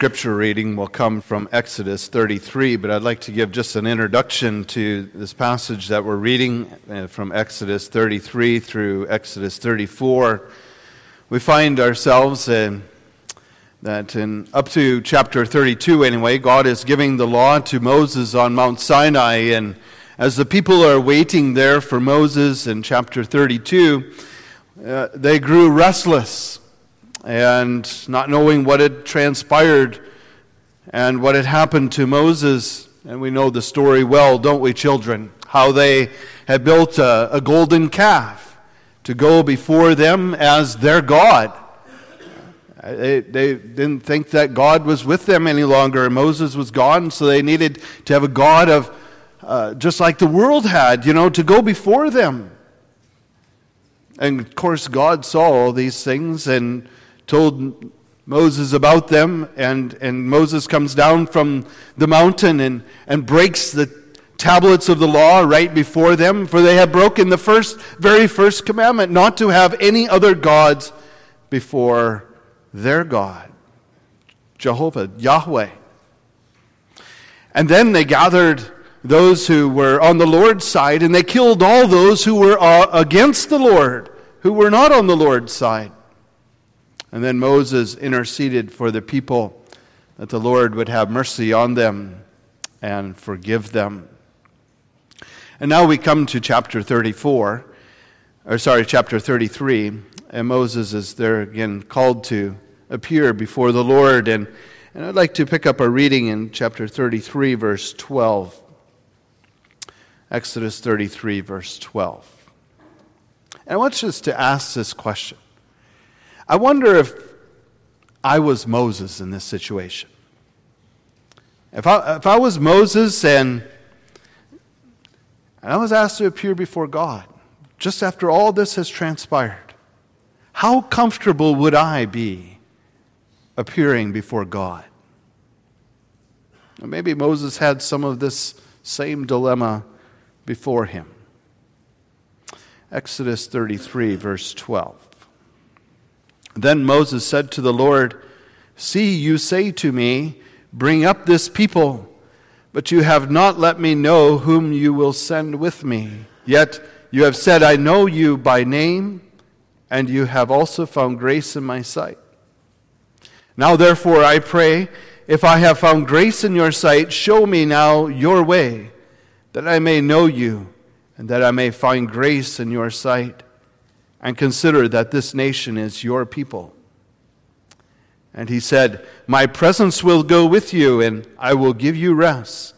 scripture reading will come from Exodus 33, but I'd like to give just an introduction to this passage that we're reading uh, from Exodus 33 through Exodus 34. We find ourselves in that in up to chapter 32 anyway, God is giving the law to Moses on Mount Sinai and as the people are waiting there for Moses in chapter 32, uh, they grew restless and not knowing what had transpired and what had happened to Moses. And we know the story well, don't we, children? How they had built a, a golden calf to go before them as their God. They, they didn't think that God was with them any longer. Moses was gone, so they needed to have a God of, uh, just like the world had, you know, to go before them. And of course, God saw all these things and told Moses about them, and, and Moses comes down from the mountain and, and breaks the tablets of the law right before them, for they had broken the first, very first commandment, not to have any other gods before their God, Jehovah, Yahweh. And then they gathered those who were on the Lord's side, and they killed all those who were uh, against the Lord, who were not on the Lord's side. And then Moses interceded for the people that the Lord would have mercy on them and forgive them. And now we come to chapter 34, or sorry, chapter 33, and Moses is there again called to appear before the Lord. And, and I'd like to pick up a reading in chapter 33, verse 12. Exodus 33, verse 12. And I want us to ask this question I wonder if I was Moses in this situation. If I, if I was Moses and, and I was asked to appear before God, just after all this has transpired, how comfortable would I be appearing before God? Maybe Moses had some of this same dilemma before him. Exodus 33, verse 12. Then Moses said to the Lord, See, you say to me, Bring up this people, but you have not let me know whom you will send with me. Yet you have said, I know you by name, and you have also found grace in my sight. Now, therefore, I pray, if I have found grace in your sight, show me now your way, that I may know you, and that I may find grace in your sight and consider that this nation is your people. And he said, My presence will go with you, and I will give you rest.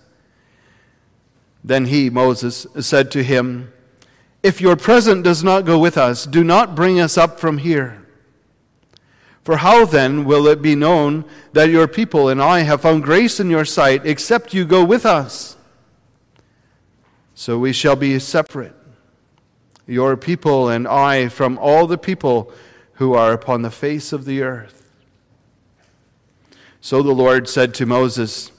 Then he, Moses, said to him, If your presence does not go with us, do not bring us up from here. For how then will it be known that your people and I have found grace in your sight, except you go with us? So we shall be separate your people and I from all the people who are upon the face of the earth. So the Lord said to Moses,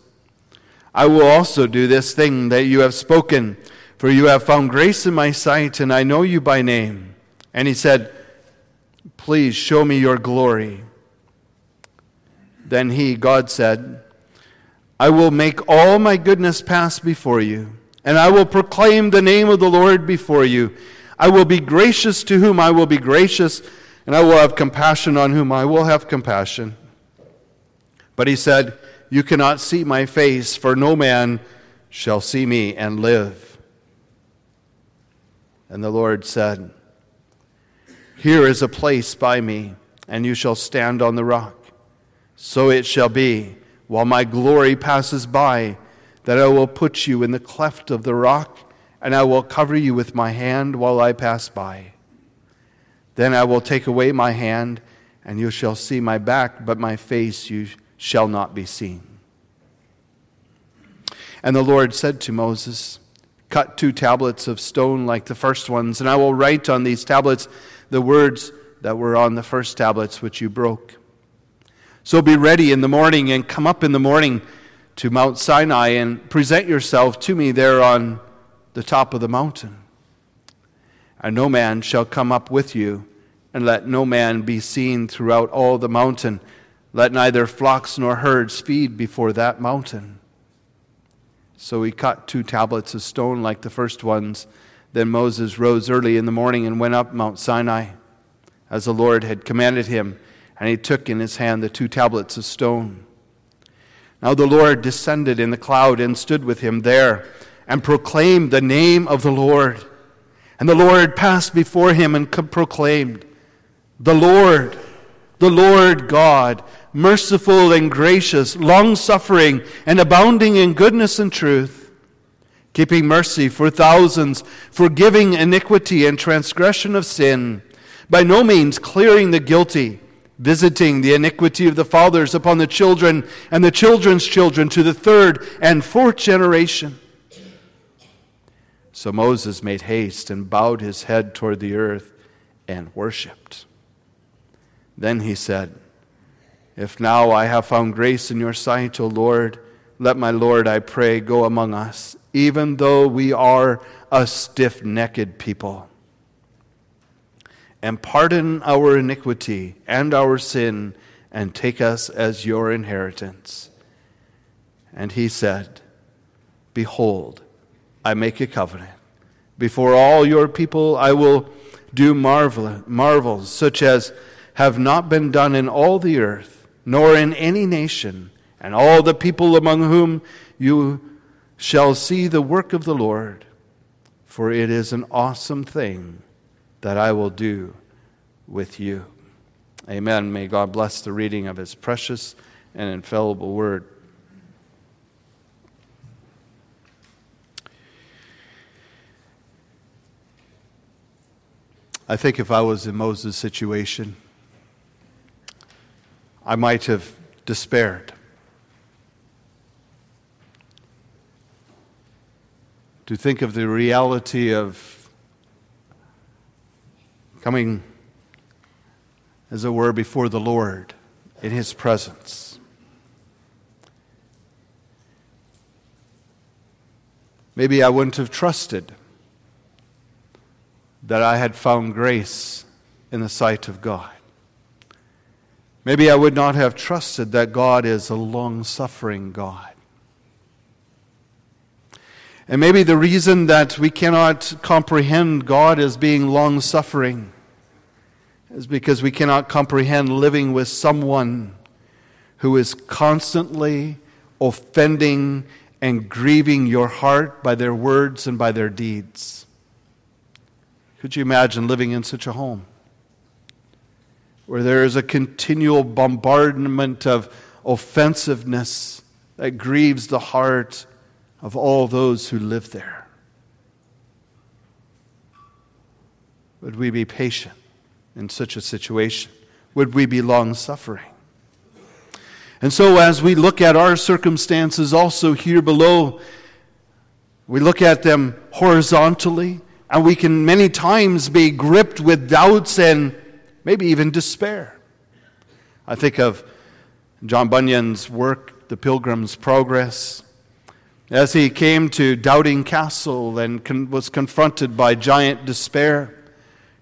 I will also do this thing that you have spoken, for you have found grace in my sight, and I know you by name. And he said, Please show me your glory. Then he, God said, I will make all my goodness pass before you, and I will proclaim the name of the Lord before you. I will be gracious to whom I will be gracious, and I will have compassion on whom I will have compassion. But he said, You cannot see my face, for no man shall see me and live. And the Lord said, Here is a place by me, and you shall stand on the rock. So it shall be, while my glory passes by, that I will put you in the cleft of the rock and I will cover you with my hand while I pass by. Then I will take away my hand, and you shall see my back, but my face you shall not be seen. And the Lord said to Moses, Cut two tablets of stone like the first ones, and I will write on these tablets the words that were on the first tablets which you broke. So be ready in the morning and come up in the morning to Mount Sinai and present yourself to me there on the top of the mountain. And no man shall come up with you, and let no man be seen throughout all the mountain, Let neither flocks nor herds feed before that mountain. So he cut two tablets of stone like the first ones. Then Moses rose early in the morning and went up Mount Sinai, as the Lord had commanded him, and he took in his hand the two tablets of stone. Now the Lord descended in the cloud and stood with him there, and proclaimed the name of the Lord. And the Lord passed before him and proclaimed, The Lord, the Lord God, merciful and gracious, long suffering, and abounding in goodness and truth, keeping mercy for thousands, forgiving iniquity and transgression of sin, by no means clearing the guilty, visiting the iniquity of the fathers upon the children and the children's children to the third and fourth generation. So Moses made haste and bowed his head toward the earth and worshiped. Then he said, If now I have found grace in your sight, O Lord, let my Lord, I pray, go among us, even though we are a stiff necked people. And pardon our iniquity and our sin, and take us as your inheritance. And he said, Behold, I make a covenant. Before all your people, I will do marvel, marvels such as have not been done in all the earth, nor in any nation, and all the people among whom you shall see the work of the Lord. For it is an awesome thing that I will do with you. Amen. May God bless the reading of his precious and infallible word. I think if I was in Moses' situation, I might have despaired. To think of the reality of coming, as it were, before the Lord in His presence. Maybe I wouldn't have trusted that I had found grace in the sight of God. Maybe I would not have trusted that God is a long suffering God. And maybe the reason that we cannot comprehend God as being long suffering is because we cannot comprehend living with someone who is constantly offending and grieving your heart by their words and by their deeds. Could you imagine living in such a home where there is a continual bombardment of offensiveness that grieves the heart of all those who live there? Would we be patient in such a situation? Would we be long suffering? And so, as we look at our circumstances also here below, we look at them horizontally and we can many times be gripped with doubts and maybe even despair. I think of John Bunyan's work, The Pilgrim's Progress, as he came to Doubting Castle and con- was confronted by giant despair.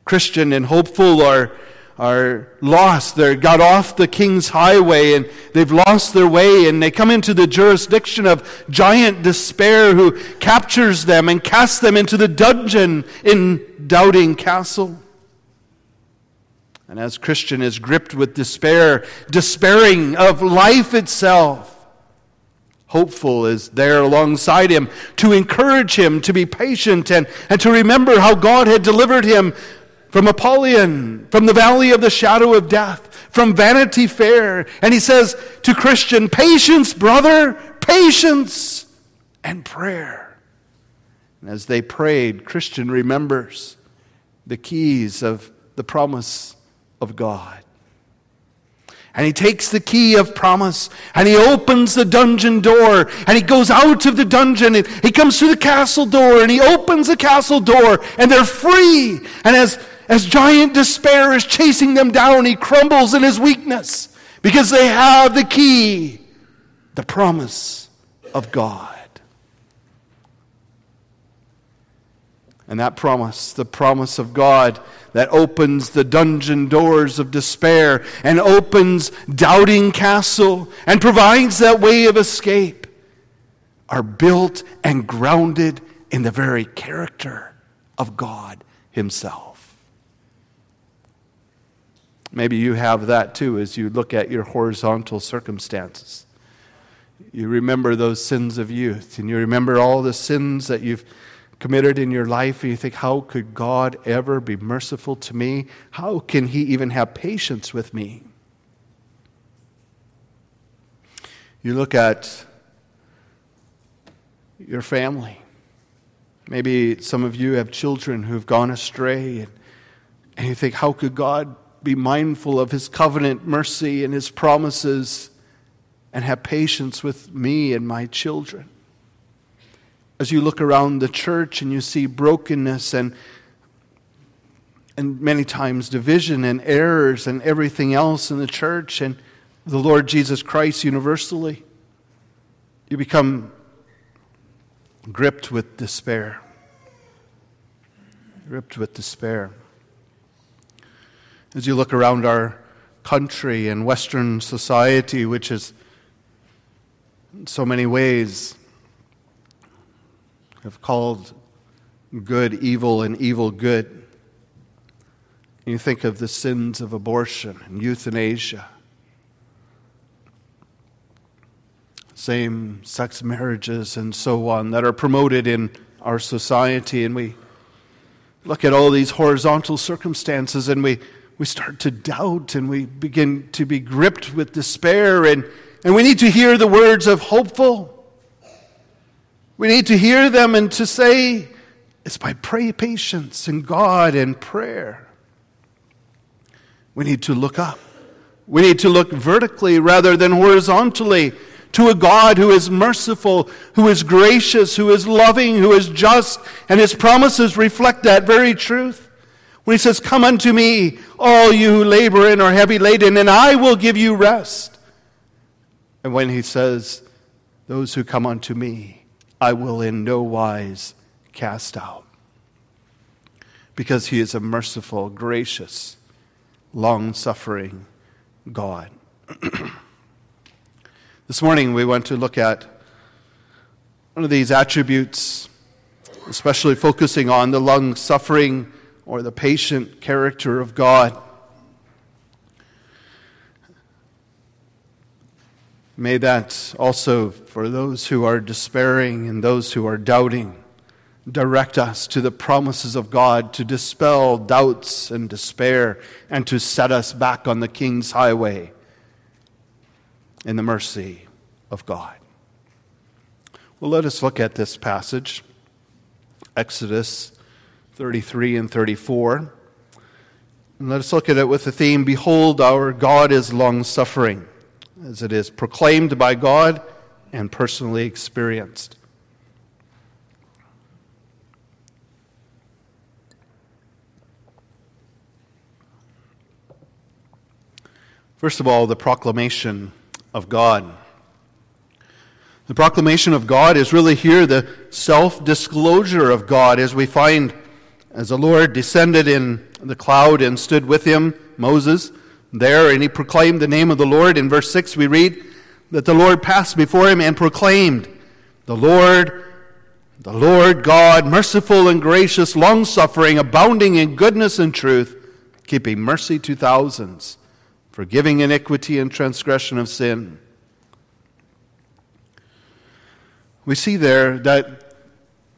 Christian and hopeful are are lost. They got off the king's highway and they've lost their way and they come into the jurisdiction of giant despair who captures them and casts them into the dungeon in Doubting Castle. And as Christian is gripped with despair, despairing of life itself, hopeful is there alongside him to encourage him to be patient and, and to remember how God had delivered him from Apollyon, from the valley of the shadow of death, from Vanity Fair. And he says to Christian, Patience, brother, patience and prayer. And as they prayed, Christian remembers the keys of the promise of God. And he takes the key of promise and he opens the dungeon door and he goes out of the dungeon and he comes to the castle door and he opens the castle door and they're free. And as as giant despair is chasing them down, he crumbles in his weakness because they have the key, the promise of God. And that promise, the promise of God that opens the dungeon doors of despair and opens doubting castle and provides that way of escape, are built and grounded in the very character of God Himself. Maybe you have that too as you look at your horizontal circumstances. You remember those sins of youth, and you remember all the sins that you've committed in your life, and you think, How could God ever be merciful to me? How can He even have patience with me? You look at your family. Maybe some of you have children who've gone astray, and, and you think, How could God be mindful of His covenant mercy and His promises and have patience with me and my children? as you look around the church and you see brokenness and and many times division and errors and everything else in the church and the Lord Jesus Christ universally, you become gripped with despair. Gripped with despair. As you look around our country and Western society, which is in so many ways have called good evil and evil good. You think of the sins of abortion and euthanasia, same sex marriages, and so on that are promoted in our society. And we look at all these horizontal circumstances and we, we start to doubt and we begin to be gripped with despair. And, and we need to hear the words of hopeful we need to hear them and to say, it's by pray patience in God and prayer. We need to look up. We need to look vertically rather than horizontally to a God who is merciful, who is gracious, who is loving, who is just, and his promises reflect that very truth. When he says, Come unto me, all you who labor and are heavy laden, and I will give you rest. And when he says, Those who come unto me, I will in no wise cast out. Because he is a merciful, gracious, long suffering God. this morning we want to look at one of these attributes, especially focusing on the long suffering or the patient character of God. May that also, for those who are despairing and those who are doubting, direct us to the promises of God to dispel doubts and despair and to set us back on the King's highway in the mercy of God. Well, let us look at this passage, Exodus 33 and 34. And let us look at it with the theme Behold, our God is long suffering as it is proclaimed by God and personally experienced. First of all, the proclamation of God. The proclamation of God is really here the self disclosure of God, as we find as the Lord descended in the cloud and stood with him, Moses there, and he proclaimed the name of the Lord. In verse 6, we read that the Lord passed before him and proclaimed, The Lord, the Lord God, merciful and gracious, long suffering, abounding in goodness and truth, keeping mercy to thousands, forgiving iniquity and transgression of sin. We see there that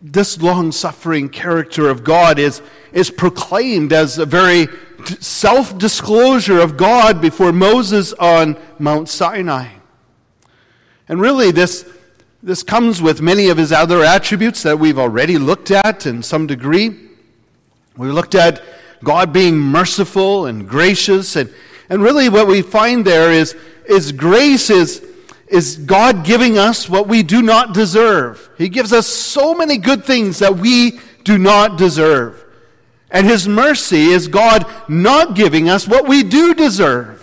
this long suffering character of God is, is proclaimed as a very self disclosure of God before Moses on Mount Sinai. And really, this, this comes with many of his other attributes that we've already looked at in some degree. We looked at God being merciful and gracious. And, and really, what we find there is, is grace is is God giving us what we do not deserve. He gives us so many good things that we do not deserve. And His mercy is God not giving us what we do deserve.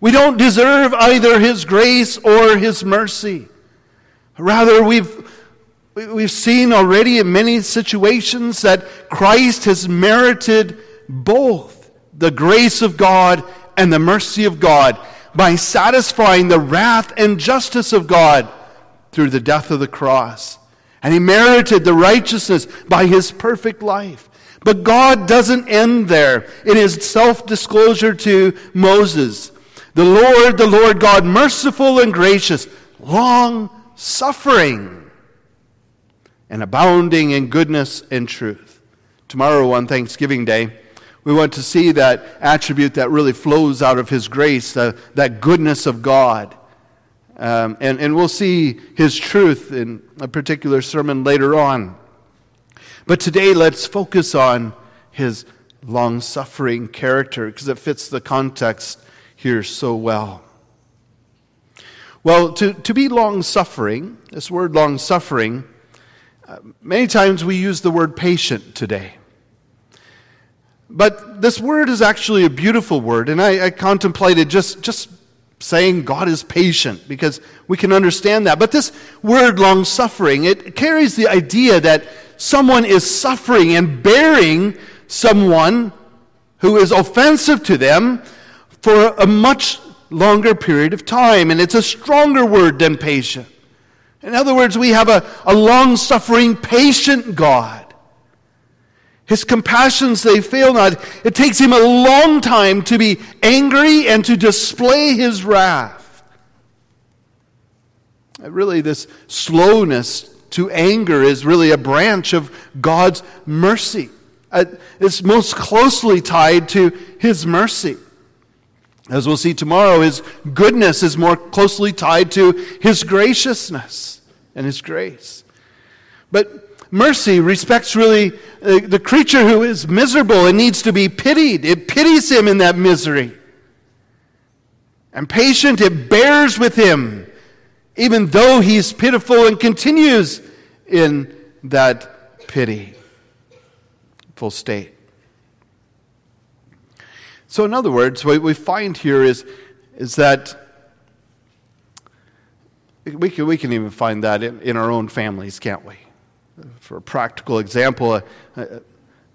We don't deserve either His grace or His mercy. Rather, we've, We've seen already in many situations that Christ has merited both the grace of God and the mercy of God by satisfying the wrath and justice of God through the death of the cross. And he merited the righteousness by his perfect life. But God doesn't end there in his self disclosure to Moses. The Lord, the Lord God, merciful and gracious, long suffering, and abounding in goodness and truth. Tomorrow on Thanksgiving Day, we want to see that attribute that really flows out of His grace, the, that goodness of God. Um, and, and we'll see His truth in a particular sermon later on. But today, let's focus on His long suffering character because it fits the context here so well. Well, to, to be long suffering, this word long suffering, uh, many times we use the word patient today. But this word is actually a beautiful word, and I, I contemplated just, just saying God is patient because we can understand that. But this word long suffering, it carries the idea that someone is suffering and bearing someone who is offensive to them for a much longer period of time. And it's a stronger word than patient. In other words, we have a, a long suffering, patient God. His compassions, they fail not. It takes him a long time to be angry and to display his wrath. Really, this slowness to anger is really a branch of God's mercy. Uh, it's most closely tied to his mercy. As we'll see tomorrow, his goodness is more closely tied to his graciousness and his grace. But mercy respects really uh, the creature who is miserable and needs to be pitied. It pities him in that misery. And patient, it bears with him, even though he's pitiful and continues in that pity. Full state. So, in other words, what we find here is, is that we can, we can even find that in, in our own families, can't we? For a practical example, a,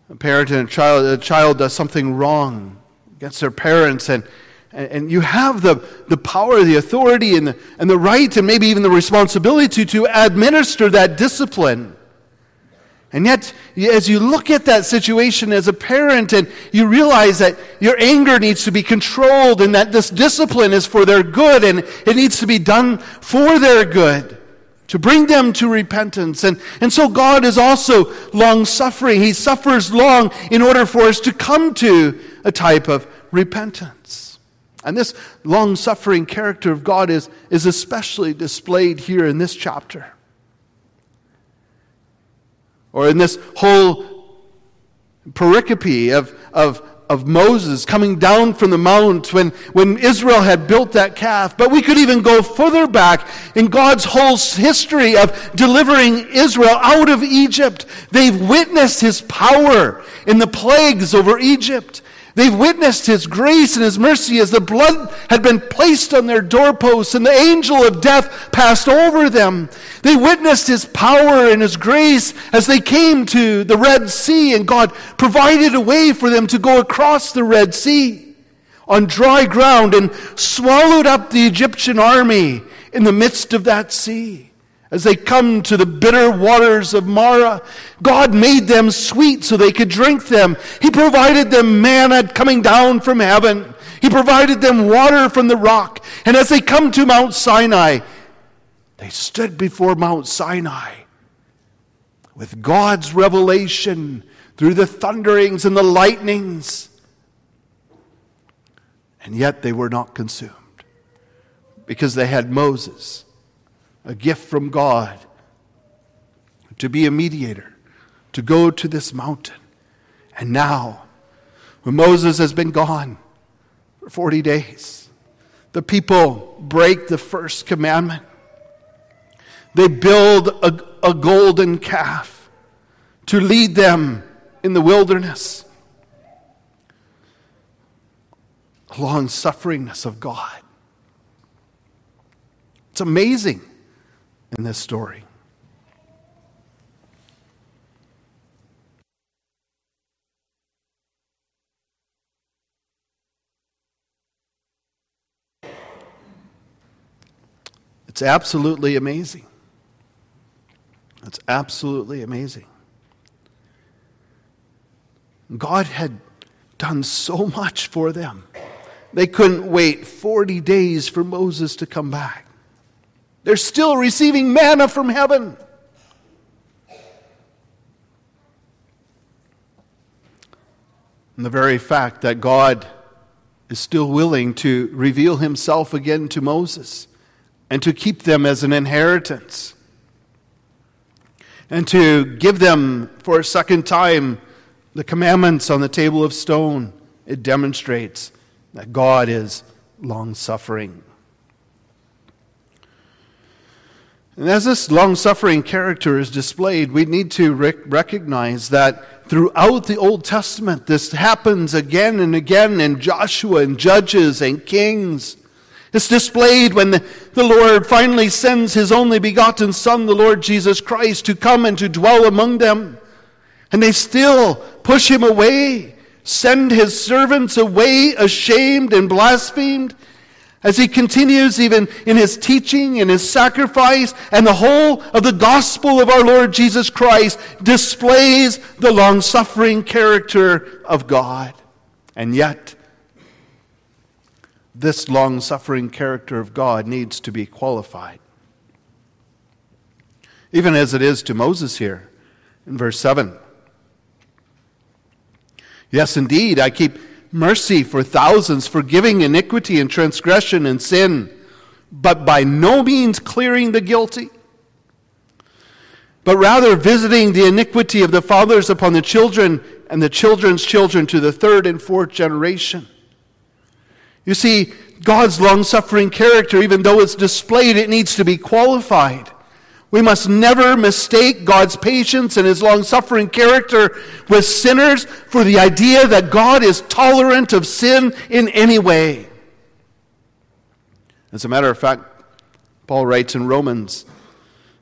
a, parent and a child, a child does something wrong against their parents, and, and you have the, the power, the authority, and the, and the right, and maybe even the responsibility to, to administer that discipline. And yet, as you look at that situation as a parent and you realize that your anger needs to be controlled and that this discipline is for their good and it needs to be done for their good to bring them to repentance. And, and so God is also long suffering. He suffers long in order for us to come to a type of repentance. And this long suffering character of God is, is especially displayed here in this chapter or in this whole pericope of, of, of Moses coming down from the mount when, when Israel had built that calf. But we could even go further back in God's whole history of delivering Israel out of Egypt. They've witnessed his power in the plagues over Egypt. They've witnessed his grace and his mercy as the blood had been placed on their doorposts and the angel of death passed over them. They witnessed his power and his grace as they came to the Red Sea, and God provided a way for them to go across the Red Sea on dry ground and swallowed up the Egyptian army in the midst of that sea. As they come to the bitter waters of Marah, God made them sweet so they could drink them. He provided them manna coming down from heaven. He provided them water from the rock. And as they come to Mount Sinai, they stood before Mount Sinai with God's revelation through the thunderings and the lightnings. And yet they were not consumed because they had Moses a gift from God to be a mediator, to go to this mountain. And now, when Moses has been gone for 40 days, the people break the first commandment. They build a, a golden calf to lead them in the wilderness. Long sufferingness of God. It's amazing in this story. It's absolutely amazing. It's absolutely amazing. God had done so much for them. They couldn't wait 40 days for Moses to come back. They're still receiving manna from heaven. And the very fact that God is still willing to reveal himself again to Moses and to keep them as an inheritance and to give them for a second time the commandments on the table of stone, it demonstrates that God is long suffering. And as this long suffering character is displayed, we need to rec- recognize that throughout the Old Testament, this happens again and again in Joshua and Judges and Kings. It's displayed when the, the Lord finally sends his only begotten Son, the Lord Jesus Christ, to come and to dwell among them. And they still push him away, send his servants away ashamed and blasphemed. As he continues even in his teaching and his sacrifice, and the whole of the gospel of our Lord Jesus Christ displays the long suffering character of God. And yet, this long suffering character of God needs to be qualified. Even as it is to Moses here in verse 7. Yes, indeed, I keep mercy for thousands, forgiving iniquity and transgression and sin, but by no means clearing the guilty, but rather visiting the iniquity of the fathers upon the children and the children's children to the third and fourth generation. You see, God's long suffering character, even though it's displayed, it needs to be qualified. We must never mistake God's patience and his long suffering character with sinners for the idea that God is tolerant of sin in any way. As a matter of fact, Paul writes in Romans,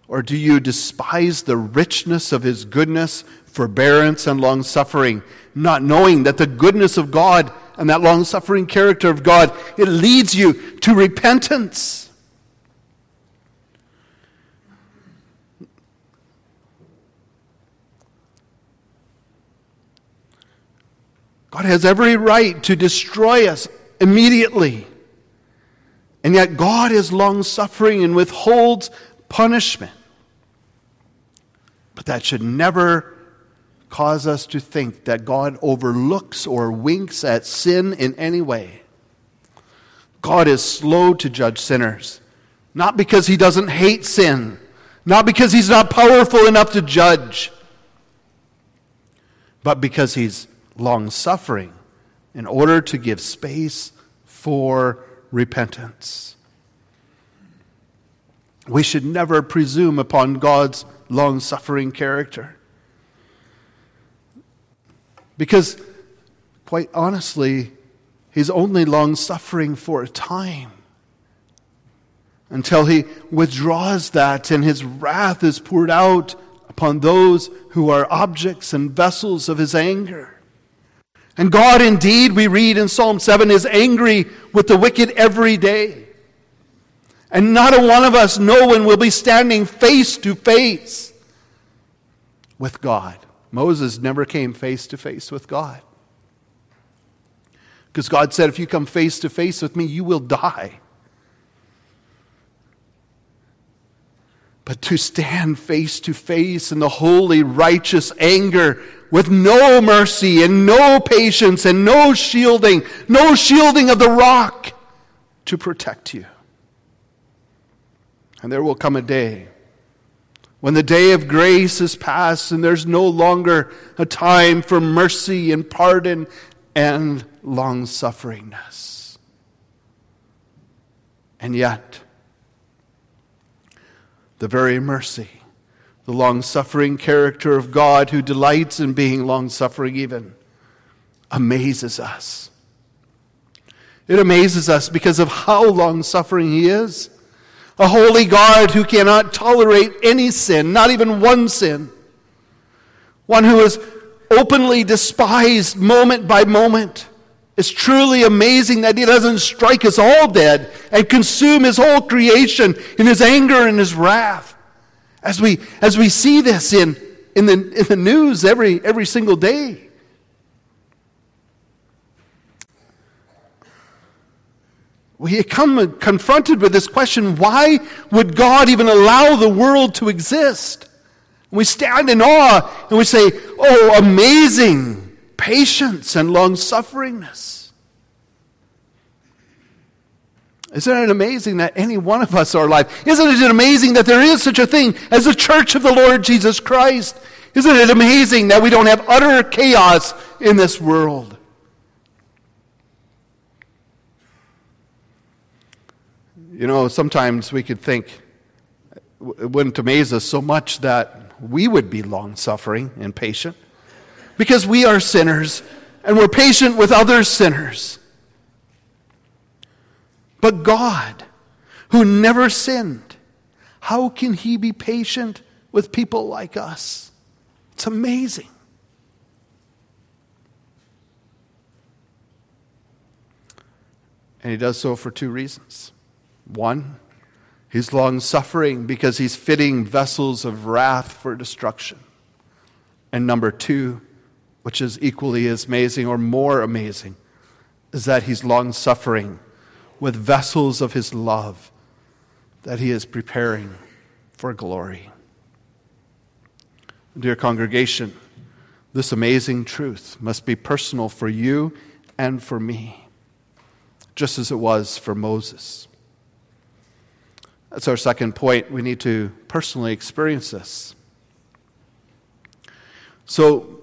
or do you despise the richness of his goodness, forbearance, and long suffering, not knowing that the goodness of God and that long suffering character of God, it leads you to repentance? God has every right to destroy us immediately. And yet, God is long suffering and withholds punishment. But that should never cause us to think that God overlooks or winks at sin in any way. God is slow to judge sinners, not because he doesn't hate sin, not because he's not powerful enough to judge, but because he's long suffering in order to give space for repentance. We should never presume upon God's long suffering character. Because, quite honestly, He's only long suffering for a time until He withdraws that and His wrath is poured out upon those who are objects and vessels of His anger. And God, indeed, we read in Psalm 7, is angry with the wicked every day. And not a one of us, no one, will be standing face to face with God. Moses never came face to face with God. Because God said, if you come face to face with me, you will die. But to stand face to face in the holy, righteous anger with no mercy and no patience and no shielding, no shielding of the rock to protect you. And there will come a day when the day of grace is past and there's no longer a time for mercy and pardon and long sufferingness. And yet, the very mercy the long suffering character of God who delights in being long suffering, even amazes us. It amazes us because of how long suffering He is. A holy God who cannot tolerate any sin, not even one sin. One who is openly despised moment by moment, It's truly amazing that He doesn't strike us all dead and consume His whole creation in His anger and His wrath. As we, as we see this in, in, the, in the news every, every single day. We come confronted with this question why would God even allow the world to exist? We stand in awe and we say, Oh, amazing patience and long sufferingness. Isn't it amazing that any one of us are alive? Isn't it amazing that there is such a thing as the church of the Lord Jesus Christ? Isn't it amazing that we don't have utter chaos in this world? You know, sometimes we could think it wouldn't amaze us so much that we would be long suffering and patient because we are sinners and we're patient with other sinners. But God, who never sinned, how can He be patient with people like us? It's amazing. And He does so for two reasons. One, he's long suffering because he's fitting vessels of wrath for destruction. And number two, which is equally as amazing or more amazing, is that he's long suffering with vessels of his love that he is preparing for glory. Dear congregation, this amazing truth must be personal for you and for me, just as it was for Moses. That's our second point. We need to personally experience this. So,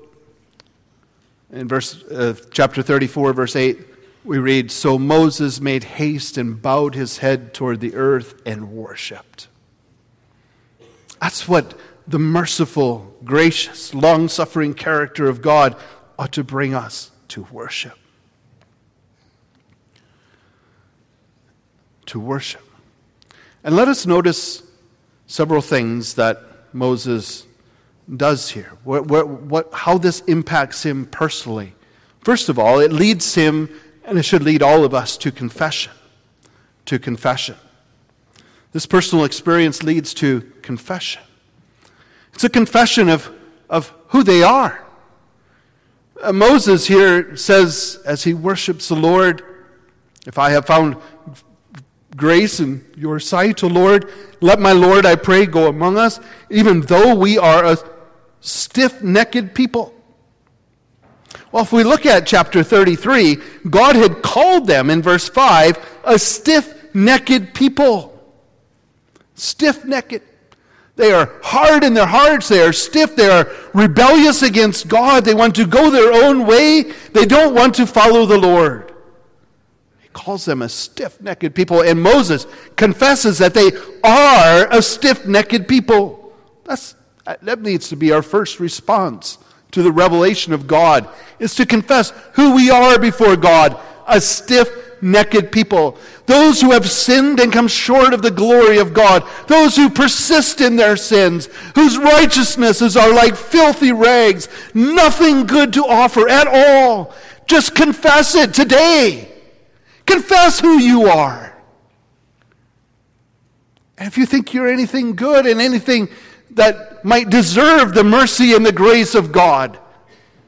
in verse, uh, chapter 34, verse 8, we read So Moses made haste and bowed his head toward the earth and worshiped. That's what the merciful, gracious, long suffering character of God ought to bring us to worship. To worship. And let us notice several things that Moses does here, what, what, what, how this impacts him personally. First of all, it leads him, and it should lead all of us, to confession. To confession. This personal experience leads to confession. It's a confession of, of who they are. Uh, Moses here says, as he worships the Lord, if I have found grace in your sight, O Lord. Let my Lord, I pray, go among us, even though we are a stiff necked people. Well, if we look at chapter 33, God had called them in verse 5 a stiff necked people. Stiff necked. They are hard in their hearts. They are stiff. They are rebellious against God. They want to go their own way. They don't want to follow the Lord calls them a stiff necked people. And Moses confesses that they are a stiff necked people. That's, that needs to be our first response to the revelation of God, is to confess who we are before God a stiff necked people. Those who have sinned and come short of the glory of God. Those who persist in their sins, whose righteousnesses are like filthy rags, nothing good to offer at all. Just confess it today. Confess who you are. And if you think you're anything good and anything that might deserve the mercy and the grace of God,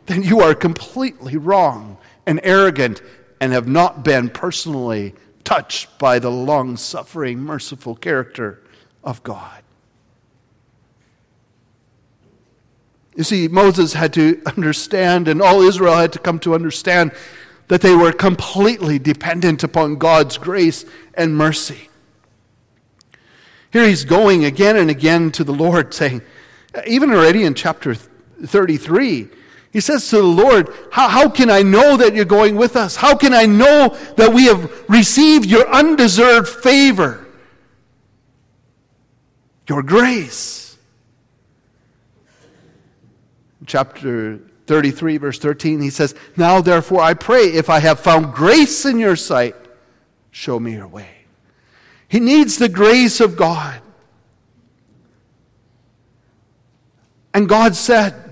then you are completely wrong and arrogant and have not been personally touched by the long suffering, merciful character of God. You see, Moses had to understand, and all Israel had to come to understand that they were completely dependent upon God's grace and mercy. Here he's going again and again to the Lord, saying, even already in chapter 33, he says to the Lord, how, how, can I know that you're going with us? How can I know that we have received your undeserved favor, your grace? Chapter 33, verse 13, he says, Now therefore I pray, if I have found grace in your sight, show me your way. He needs the grace of God. And God said,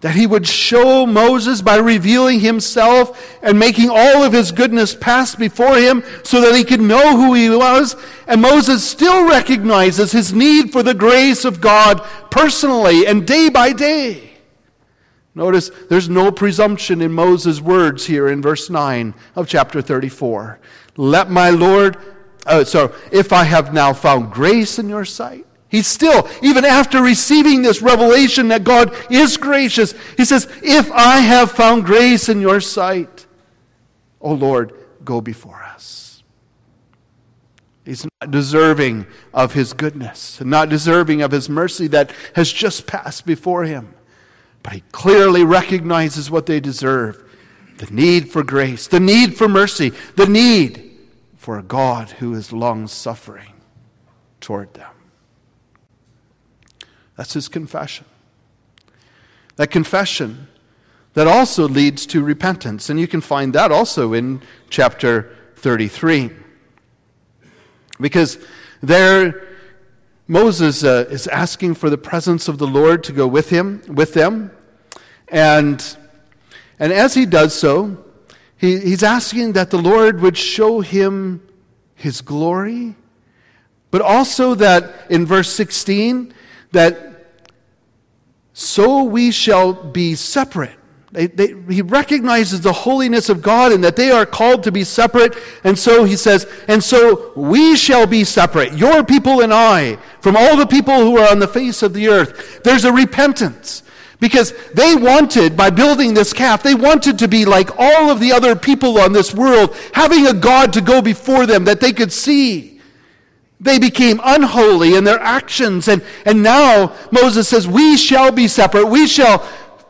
that he would show Moses by revealing himself and making all of his goodness pass before him so that he could know who he was. And Moses still recognizes his need for the grace of God personally and day by day. Notice there's no presumption in Moses' words here in verse 9 of chapter 34. Let my Lord, uh, so if I have now found grace in your sight, He's still, even after receiving this revelation that God is gracious, he says, If I have found grace in your sight, O Lord, go before us. He's not deserving of his goodness, not deserving of his mercy that has just passed before him. But he clearly recognizes what they deserve the need for grace, the need for mercy, the need for a God who is long suffering toward them. That's his confession. That confession that also leads to repentance. And you can find that also in chapter 33. Because there, Moses uh, is asking for the presence of the Lord to go with him, with them. And, and as he does so, he, he's asking that the Lord would show him his glory, but also that in verse 16, that so we shall be separate. They, they, he recognizes the holiness of God and that they are called to be separate. And so he says, and so we shall be separate, your people and I, from all the people who are on the face of the earth. There's a repentance. Because they wanted, by building this calf, they wanted to be like all of the other people on this world, having a God to go before them that they could see. They became unholy in their actions. And, and now Moses says, We shall be separate. We shall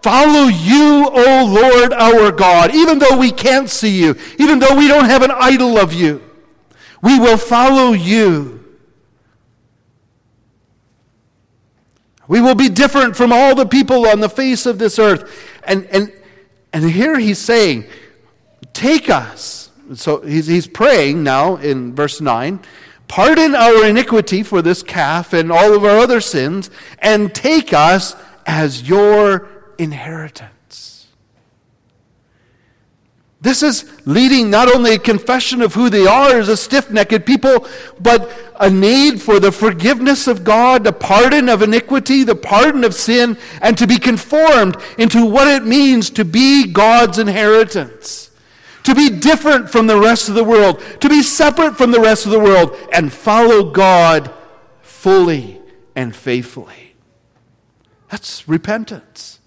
follow you, O Lord our God, even though we can't see you, even though we don't have an idol of you. We will follow you. We will be different from all the people on the face of this earth. And, and, and here he's saying, Take us. So he's, he's praying now in verse 9 Pardon our iniquity for this calf and all of our other sins, and take us as your inheritance. This is leading not only a confession of who they are as a stiff necked people, but a need for the forgiveness of God, the pardon of iniquity, the pardon of sin, and to be conformed into what it means to be God's inheritance to be different from the rest of the world, to be separate from the rest of the world, and follow God fully and faithfully. That's repentance.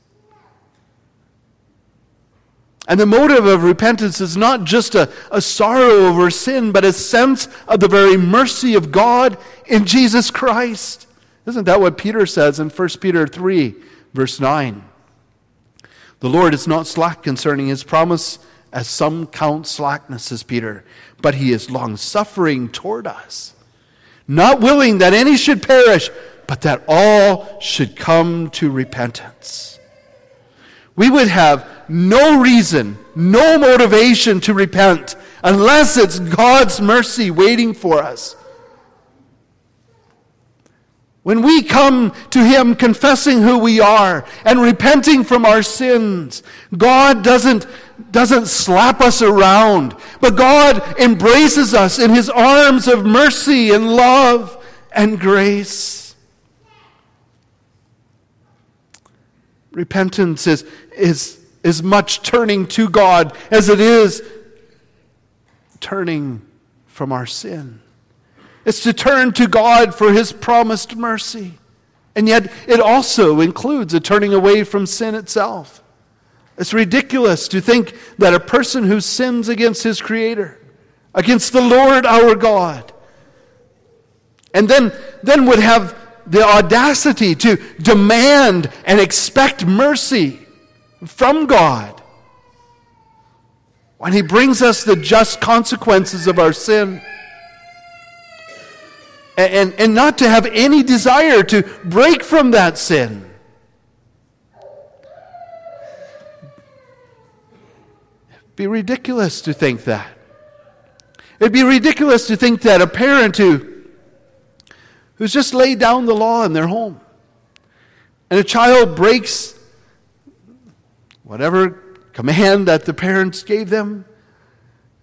And the motive of repentance is not just a, a sorrow over sin, but a sense of the very mercy of God in Jesus Christ. Isn't that what Peter says in 1 Peter 3, verse 9? The Lord is not slack concerning his promise as some count slackness, says Peter, but he is long suffering toward us, not willing that any should perish, but that all should come to repentance. We would have no reason, no motivation to repent unless it's God's mercy waiting for us. When we come to Him confessing who we are and repenting from our sins, God doesn't, doesn't slap us around, but God embraces us in His arms of mercy and love and grace. Repentance is, is as much turning to God as it is turning from our sin. It's to turn to God for his promised mercy. And yet, it also includes a turning away from sin itself. It's ridiculous to think that a person who sins against his Creator, against the Lord our God, and then, then would have the audacity to demand and expect mercy from God when He brings us the just consequences of our sin and, and not to have any desire to break from that sin. Be ridiculous to think that. It'd be ridiculous to think that a parent who, who's just laid down the law in their home and a child breaks whatever command that the parents gave them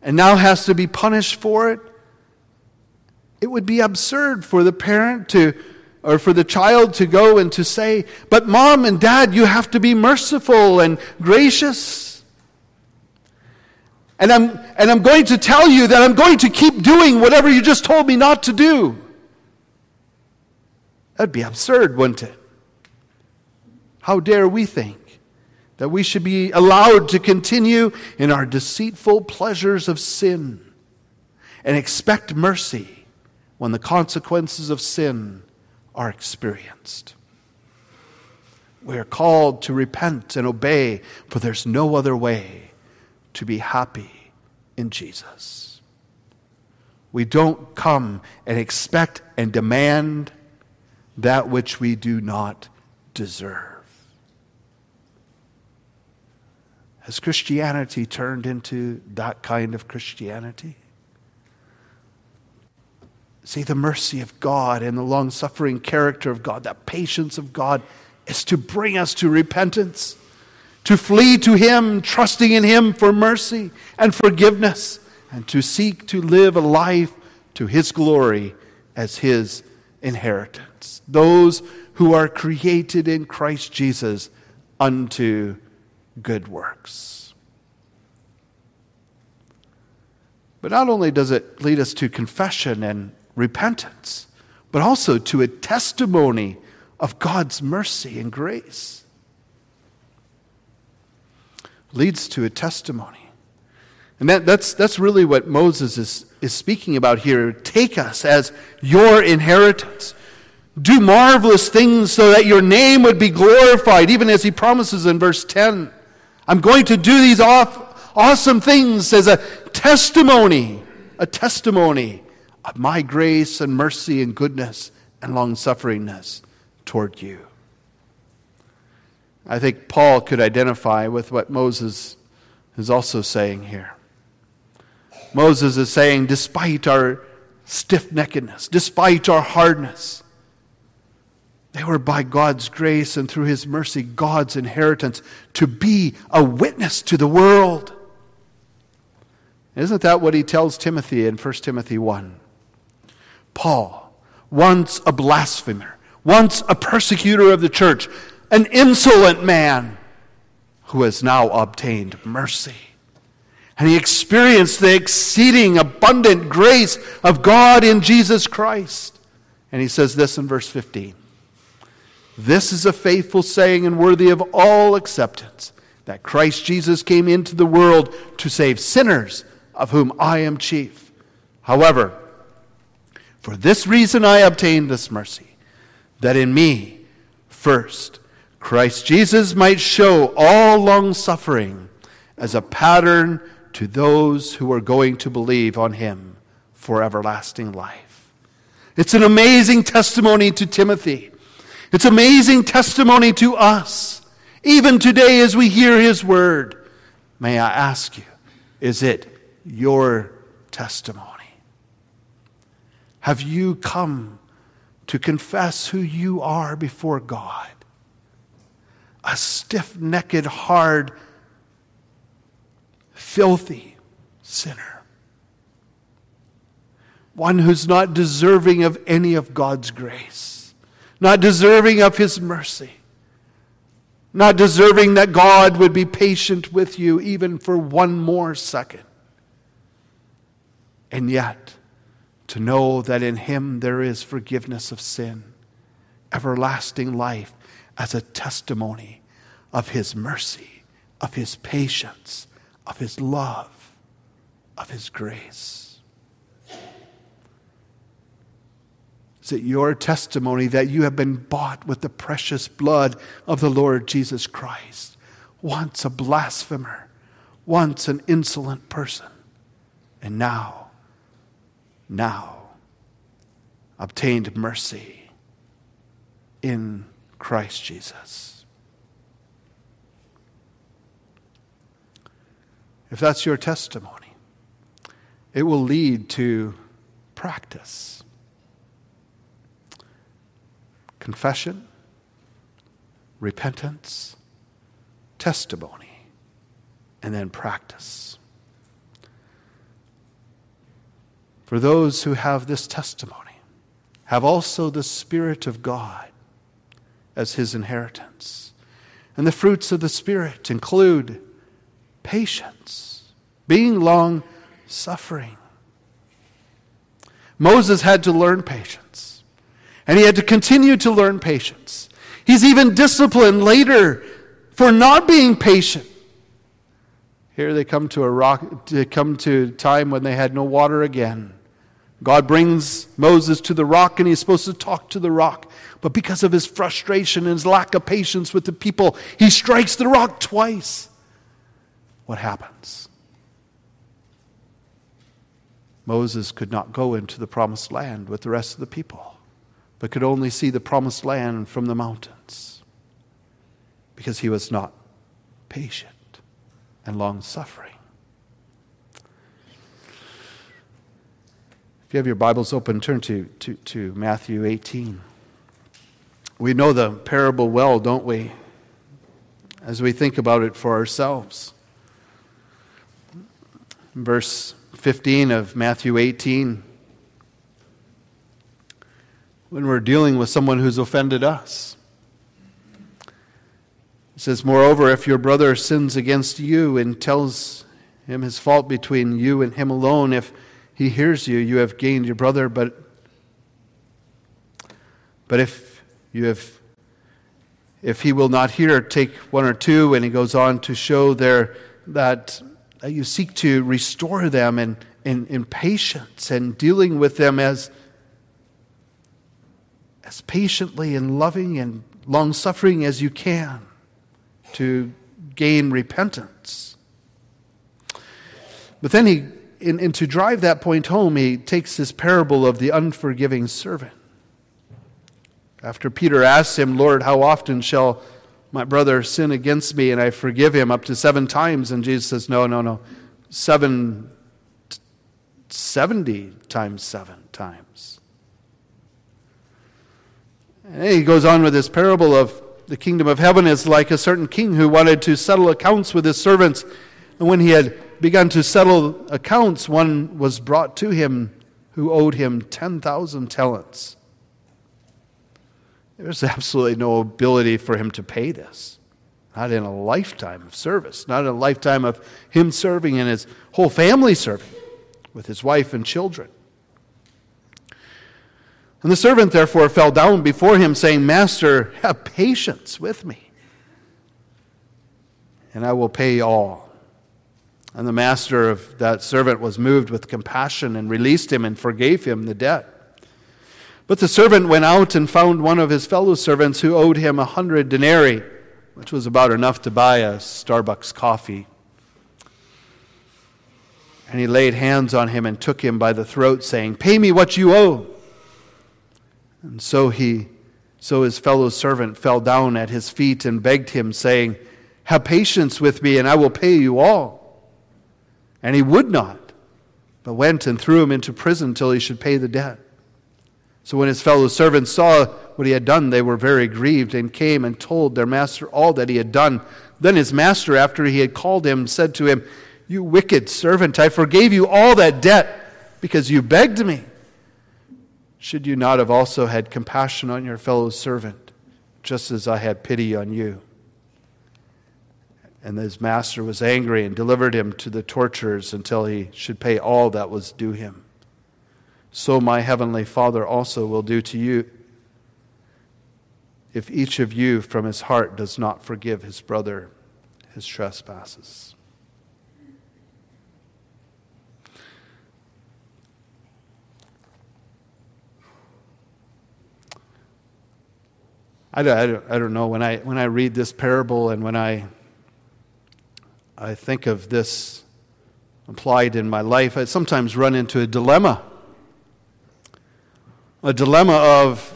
and now has to be punished for it. It would be absurd for the parent to, or for the child to go and to say, But mom and dad, you have to be merciful and gracious. And I'm, and I'm going to tell you that I'm going to keep doing whatever you just told me not to do. That'd be absurd, wouldn't it? How dare we think that we should be allowed to continue in our deceitful pleasures of sin and expect mercy when the consequences of sin are experienced? We are called to repent and obey, for there's no other way to be happy in Jesus. We don't come and expect and demand that which we do not deserve. Has Christianity turned into that kind of Christianity? See, the mercy of God and the long suffering character of God, that patience of God, is to bring us to repentance, to flee to Him, trusting in Him for mercy and forgiveness, and to seek to live a life to His glory as His inheritance. Those who are created in Christ Jesus unto good works. But not only does it lead us to confession and repentance, but also to a testimony of God's mercy and grace. Leads to a testimony. And that, that's, that's really what Moses is, is speaking about here. Take us as your inheritance. Do marvelous things so that your name would be glorified, even as he promises in verse 10. I'm going to do these off, awesome things as a testimony, a testimony of my grace and mercy and goodness and long sufferingness toward you. I think Paul could identify with what Moses is also saying here. Moses is saying, despite our stiff neckedness, despite our hardness, they were by God's grace and through His mercy, God's inheritance to be a witness to the world. Isn't that what he tells Timothy in 1 Timothy 1? Paul, once a blasphemer, once a persecutor of the church, an insolent man who has now obtained mercy. And he experienced the exceeding abundant grace of God in Jesus Christ. And he says this in verse 15 this is a faithful saying and worthy of all acceptance that Christ Jesus came into the world to save sinners, of whom I am chief. However, for this reason I obtained this mercy, that in me, first, Christ Jesus might show all long suffering as a pattern to those who are going to believe on him for everlasting life. It's an amazing testimony to Timothy it's amazing testimony to us, even today as we hear his word. May I ask you, is it your testimony? Have you come to confess who you are before God? A stiff necked, hard, filthy sinner. One who's not deserving of any of God's grace not deserving of His mercy, not deserving that God would be patient with you even for one more second. And yet, to know that in Him there is forgiveness of sin, everlasting life as a testimony of His mercy, of His patience, of His love, of His grace. Is it your testimony that you have been bought with the precious blood of the Lord Jesus Christ? Once a blasphemer, once an insolent person, and now, now, obtained mercy in Christ Jesus. If that's your testimony, it will lead to practice confession, repentance, testimony. and then practice. For those who have this testimony, have also the Spirit of God as his inheritance. And the fruits of the Spirit include patience, being long suffering. Moses had to learn patience, and he had to continue to learn patience. He's even disciplined later for not being patient. Here they come to a rock, to come to a time when they had no water again. God brings Moses to the rock, and he's supposed to talk to the rock. But because of his frustration and his lack of patience with the people, he strikes the rock twice. What happens? Moses could not go into the promised land with the rest of the people, but could only see the promised land from the mountains because he was not patient and long suffering. If you have your Bibles open, turn to, to, to Matthew 18. We know the parable well, don't we? As we think about it for ourselves. Verse 15 of Matthew 18, when we're dealing with someone who's offended us. It says, Moreover, if your brother sins against you and tells him his fault between you and him alone, if he hears you, you have gained your brother. But, but if you have if he will not hear, take one or two, and he goes on to show there that that you seek to restore them in, in, in patience and dealing with them as, as patiently and loving and long suffering as you can to gain repentance. But then he, in, and to drive that point home, he takes this parable of the unforgiving servant. After Peter asks him, Lord, how often shall my brother sin against me and I forgive him up to seven times. And Jesus says, No, no, no. Seven, 70 times seven times. And he goes on with this parable of the kingdom of heaven is like a certain king who wanted to settle accounts with his servants. And when he had begun to settle accounts, one was brought to him who owed him 10,000 talents. There's absolutely no ability for him to pay this. Not in a lifetime of service, not in a lifetime of him serving and his whole family serving with his wife and children. And the servant therefore fell down before him, saying, Master, have patience with me, and I will pay all. And the master of that servant was moved with compassion and released him and forgave him the debt. But the servant went out and found one of his fellow servants who owed him a hundred denarii, which was about enough to buy a Starbucks coffee. And he laid hands on him and took him by the throat, saying, Pay me what you owe. And so he so his fellow servant fell down at his feet and begged him, saying, Have patience with me, and I will pay you all. And he would not, but went and threw him into prison till he should pay the debt. So when his fellow servants saw what he had done, they were very grieved and came and told their master all that he had done. Then his master, after he had called him, said to him, You wicked servant, I forgave you all that debt because you begged me. Should you not have also had compassion on your fellow servant, just as I had pity on you? And his master was angry and delivered him to the torturers until he should pay all that was due him so my heavenly Father also will do to you if each of you from his heart does not forgive his brother his trespasses. I don't, I don't, know when I, when I read this parable and when I, I think of this applied in my life, I sometimes run into a dilemma a dilemma of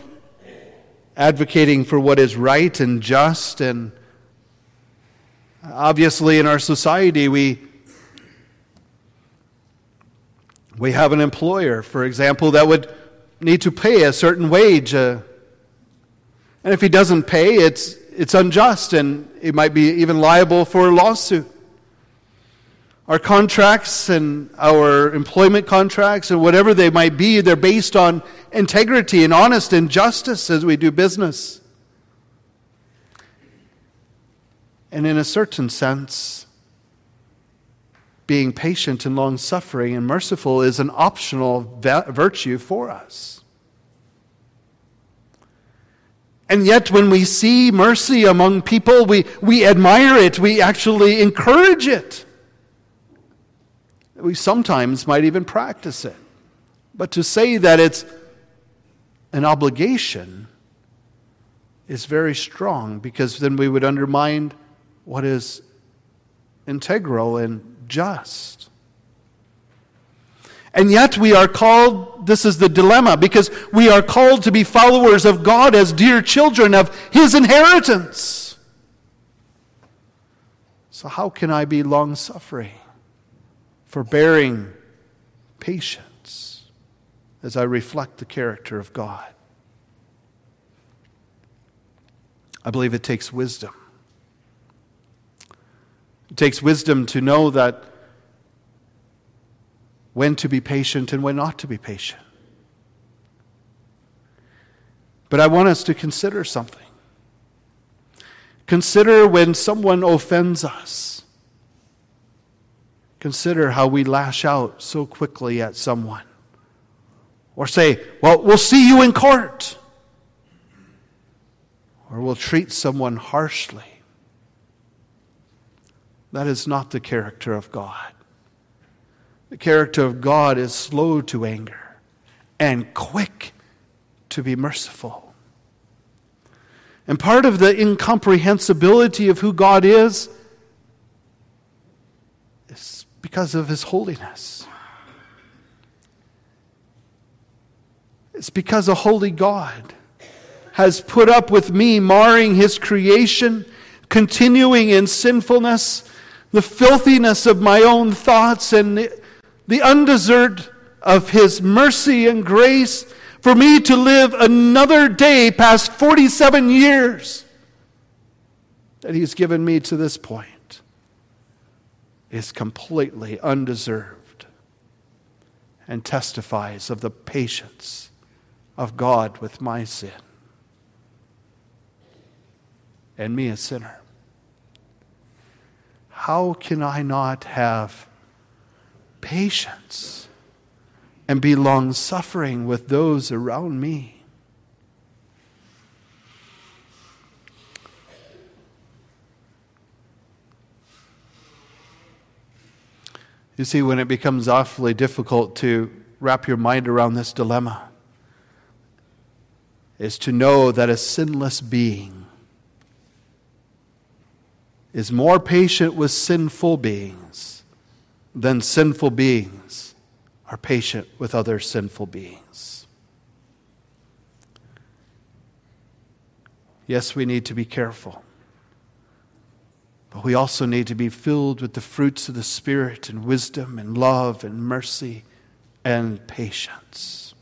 advocating for what is right and just. And obviously, in our society, we, we have an employer, for example, that would need to pay a certain wage. Uh, and if he doesn't pay, it's, it's unjust and it might be even liable for a lawsuit. Our contracts and our employment contracts and whatever they might be, they're based on integrity and honest and justice as we do business. And in a certain sense, being patient and long suffering and merciful is an optional virtue for us. And yet, when we see mercy among people, we, we admire it, we actually encourage it. We sometimes might even practice it. But to say that it's an obligation is very strong because then we would undermine what is integral and just. And yet we are called, this is the dilemma, because we are called to be followers of God as dear children of His inheritance. So, how can I be long suffering, forbearing, patience as I reflect the character of God? I believe it takes wisdom. It takes wisdom to know that when to be patient and when not to be patient. But I want us to consider something. Consider when someone offends us. Consider how we lash out so quickly at someone. Or say, well, we'll see you in court. Or we'll treat someone harshly. That is not the character of God. The character of God is slow to anger and quick to be merciful. And part of the incomprehensibility of who God is because of his holiness. It's because a holy God has put up with me marring his creation, continuing in sinfulness, the filthiness of my own thoughts, and the undeserved of His mercy and grace for me to live another day past 47 years that He's given me to this point is completely undeserved and testifies of the patience of God with my sin and me, a sinner. How can I not have patience and be long suffering with those around me. You see, when it becomes awfully difficult to wrap your mind around this dilemma, is to know that a sinless being is more patient with sinful beings than sinful beings are patient with other sinful beings. Yes, we need to be careful. But we also need to be filled with the fruits of the Spirit and wisdom and love and mercy and patience.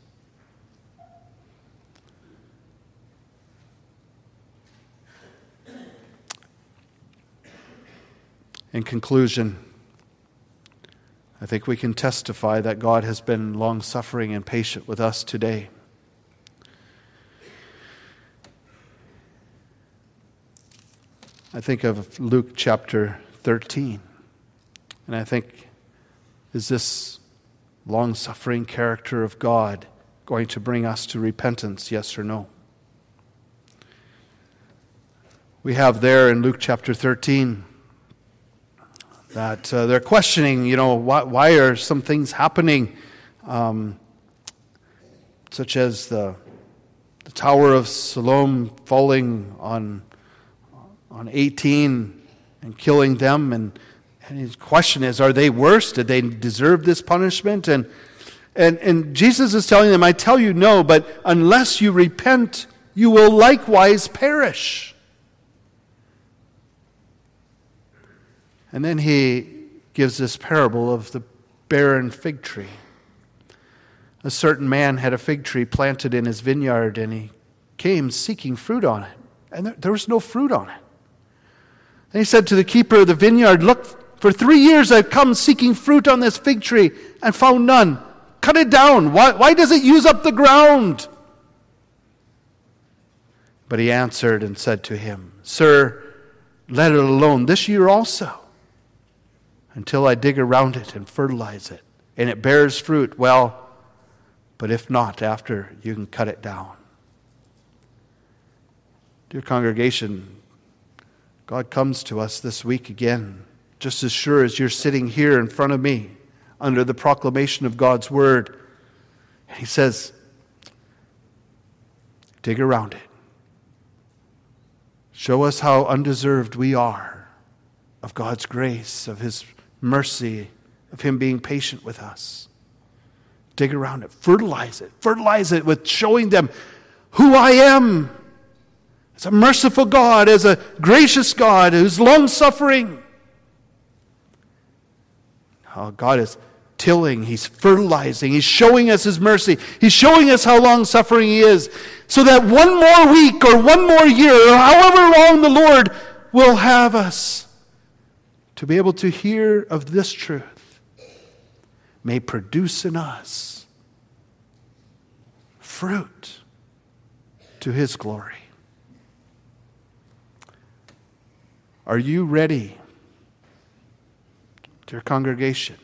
In conclusion, I think we can testify that God has been long suffering and patient with us today. I think of Luke chapter 13, and I think, is this long suffering character of God going to bring us to repentance, yes or no? We have there in Luke chapter 13 that uh, they're questioning, you know, why, why, are some things happening, um, such as the, the Tower of Siloam falling on, on 18 and killing them. And, and his question is, are they worse? Did they deserve this punishment? And, and, and Jesus is telling them, I tell you no, but unless you repent, you will likewise perish. And then he gives this parable of the barren fig tree. A certain man had a fig tree planted in his vineyard, and he came seeking fruit on it. And there, there was no fruit on it. And he said to the keeper of the vineyard, Look For three years I've come seeking fruit on this fig tree and found none. Cut it down. Why, why does it use up the ground? But he answered and said to him, Sir, let it alone this year also, until I dig around it and fertilize it, and it bears fruit. Well, but if not, after you can cut it down. Dear congregation, God comes to us this week again just as sure as you're sitting here in front of me under the proclamation of God's word. And he says, dig around it. Show us how undeserved we are of God's grace, of his mercy, of him being patient with us. Dig around it, fertilize it, fertilize it with showing them who I am as a merciful God, as a gracious God who's long suffering how God is tilling, He's fertilizing, He's showing us His mercy, He's showing us how long suffering He is, so that one more week or one more year, or however long the Lord will have us to be able to hear of this truth, may produce in us fruit to His glory. Are you ready? dear congregation,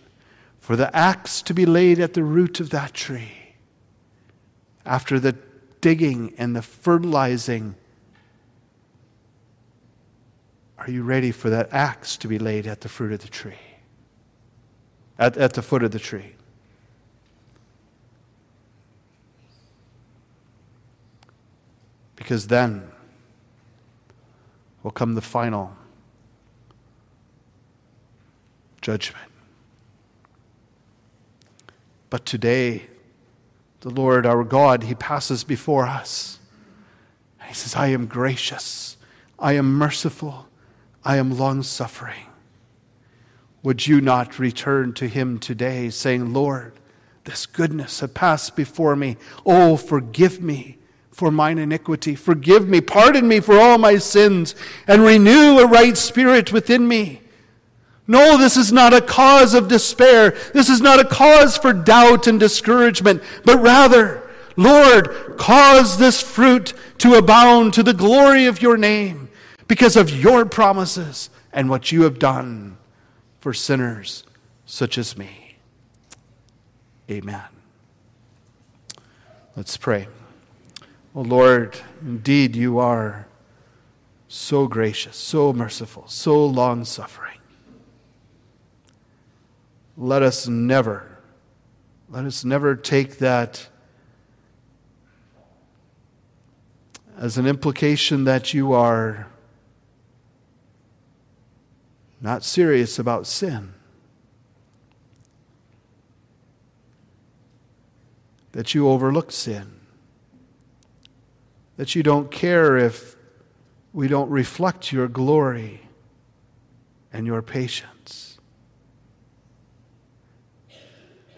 for the axe to be laid at the root of that tree after the digging and the fertilizing. Are you ready for that axe to be laid at the fruit of the tree? At, at the foot of the tree? Because then will come the final judgment. But today, the Lord our God, He passes before us. and He says, I am gracious, I am merciful, I am long suffering. Would you not return to Him today, saying, Lord, this goodness has passed before me. Oh, forgive me for mine iniquity. Forgive me, pardon me for all my sins, and renew a right spirit within me. No, this is not a cause of despair. This is not a cause for doubt and discouragement, but rather, Lord, cause this fruit to abound to the glory of your name because of your promises and what you have done for sinners such as me. Amen. Let's pray. Oh Lord, indeed you are so gracious, so merciful, so long suffering let us never, let us never take that as an implication that you are not serious about sin. That you overlook sin. That you don't care if we don't reflect your glory and your patience.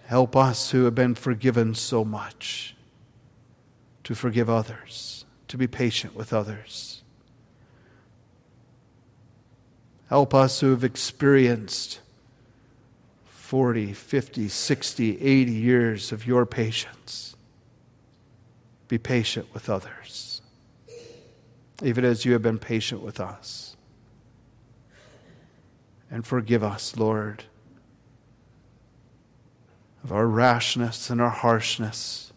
Help us who have been forgiven so much to forgive others, to be patient with others. Help us who have experienced 40, 50, 60, 80 years of your patience. Be patient with others, even as you have been patient with us. And forgive us, Lord of our rashness and our harshness.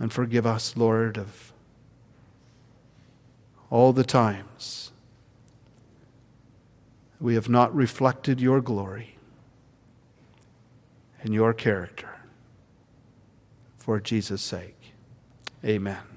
And forgive us, Lord, of all the times we have not reflected your glory and your character for Jesus' sake. Amen.